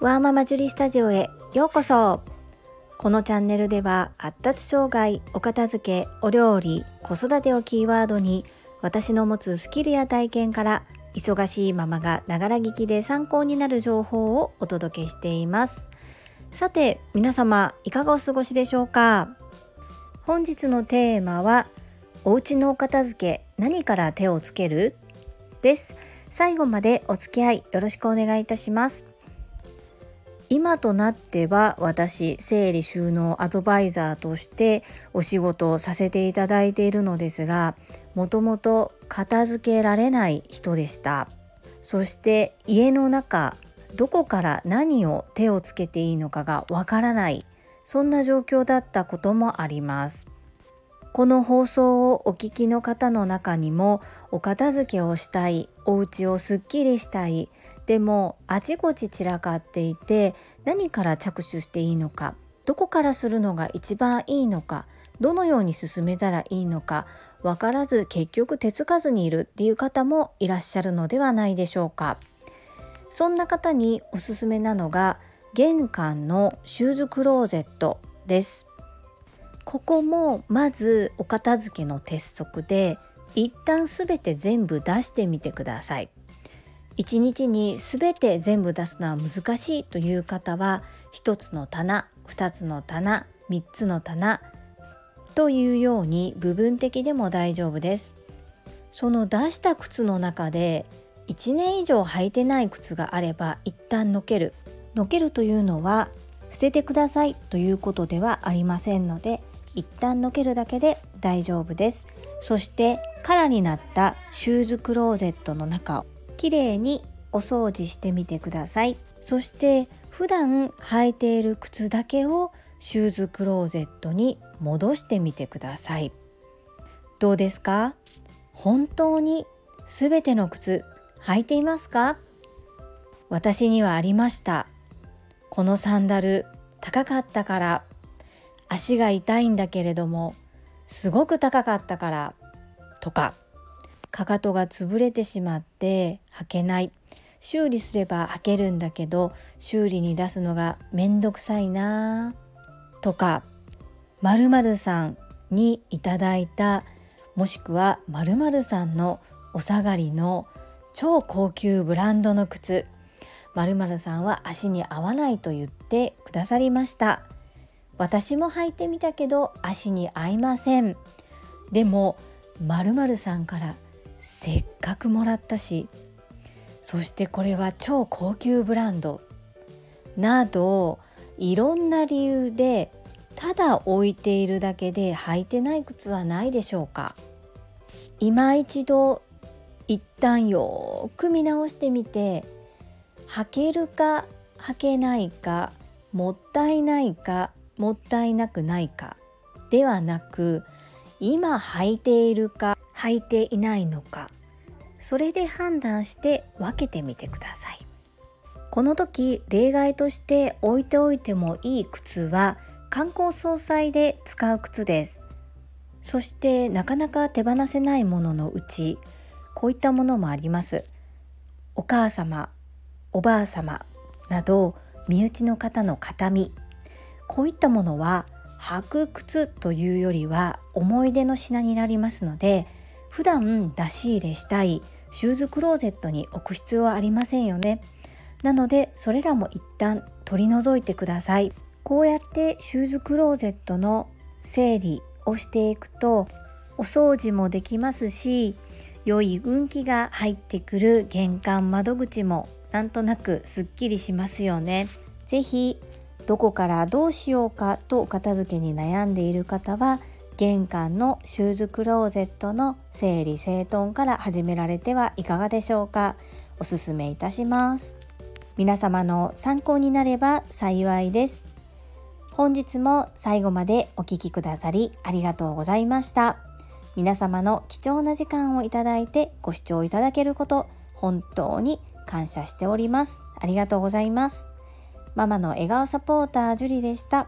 ワーママジュリスタジオへようこそ。このチャンネルでは発達障害、お片付け、お料理、子育てをキーワードに私の持つスキルや体験から忙しいママがながら聞きで参考になる情報をお届けしています。さて皆様いかがお過ごしでしょうか？本日のテーマはお家のお片付け何から手をつける？です。最後までお付き合いよろしくお願いいたします。今となっては私整理収納アドバイザーとしてお仕事をさせていただいているのですがもともと片付けられない人でした。そして家の中どこから何を手をつけていいのかがわからないそんな状況だったこともあります。この放送をお聞きの方の中にもお片付けをしたいお家をすっきりしたいでもあちこち散らかっていて何から着手していいのかどこからするのが一番いいのかどのように進めたらいいのか分からず結局手つかずにいるっていう方もいらっしゃるのではないでしょうか。そんな方におすすめなのが玄関のシューズクローゼットです。ここもまずお片付けの鉄則で一旦すべて全部出してみてください。1日に全て全部出すのは難しいという方は1つの棚2つの棚3つの棚というように部分的でも大丈夫です。その出した靴の中で1年以上履いてない靴があれば一旦のける。のけるというのは捨ててくださいということではありませんので一旦のけるだけで大丈夫です。そして空になったシューズクローゼットの中きれいにお掃除してみてください。そして普段履いている靴だけをシューズクローゼットに戻してみてください。どうですか？本当に全ての靴履いていますか？私にはありました。このサンダル高かったから。足が痛いんだけれどもすごく高かったから。とか。かかとが潰れてしまって履けない。修理すれば履けるんだけど修理に出すのがめんどくさいなとか〇〇さんにいただいたもしくは〇〇さんのお下がりの超高級ブランドの靴。〇〇さんは足に合わないと言ってくださりました。私も履いてみたけど足に合いません。でも〇〇さんからせっかくもらったしそしてこれは超高級ブランド。などいろんな理由でただ置いているだけで履いてない靴はないでしょうか。今一度一旦よく見直してみて履けるか履けないかもったいないかもったいなくないかではなく今履いているか履いていないのか。それで判断して分けてみてください。この時例外として置いておいてもいい靴は観光総裁で使う靴です。そしてなかなか手放せないもののうちこういったものもあります。お母様おばあ様など身内の方の形見。こういったものは履く靴というよりは思い出の品になりますので普段出し入れしたいシューズクローゼットに置く必要はありませんよね。なのでそれらも一旦取り除いてください。こうやってシューズクローゼットの整理をしていくとお掃除もできますし良い運気が入ってくる玄関窓口もなんとなくすっきりしますよね。是非どこからどうしようかとお片付けに悩んでいる方は玄関のシューズクローゼットの整理整頓から始められてはいかがでしょうか？おすすめいたします。皆様の参考になれば幸いです。本日も最後までお聴きくださりありがとうございました。皆様の貴重な時間をいただいてご視聴いただけること本当に感謝しております。ありがとうございます。ママの笑顔サポータージュリでした。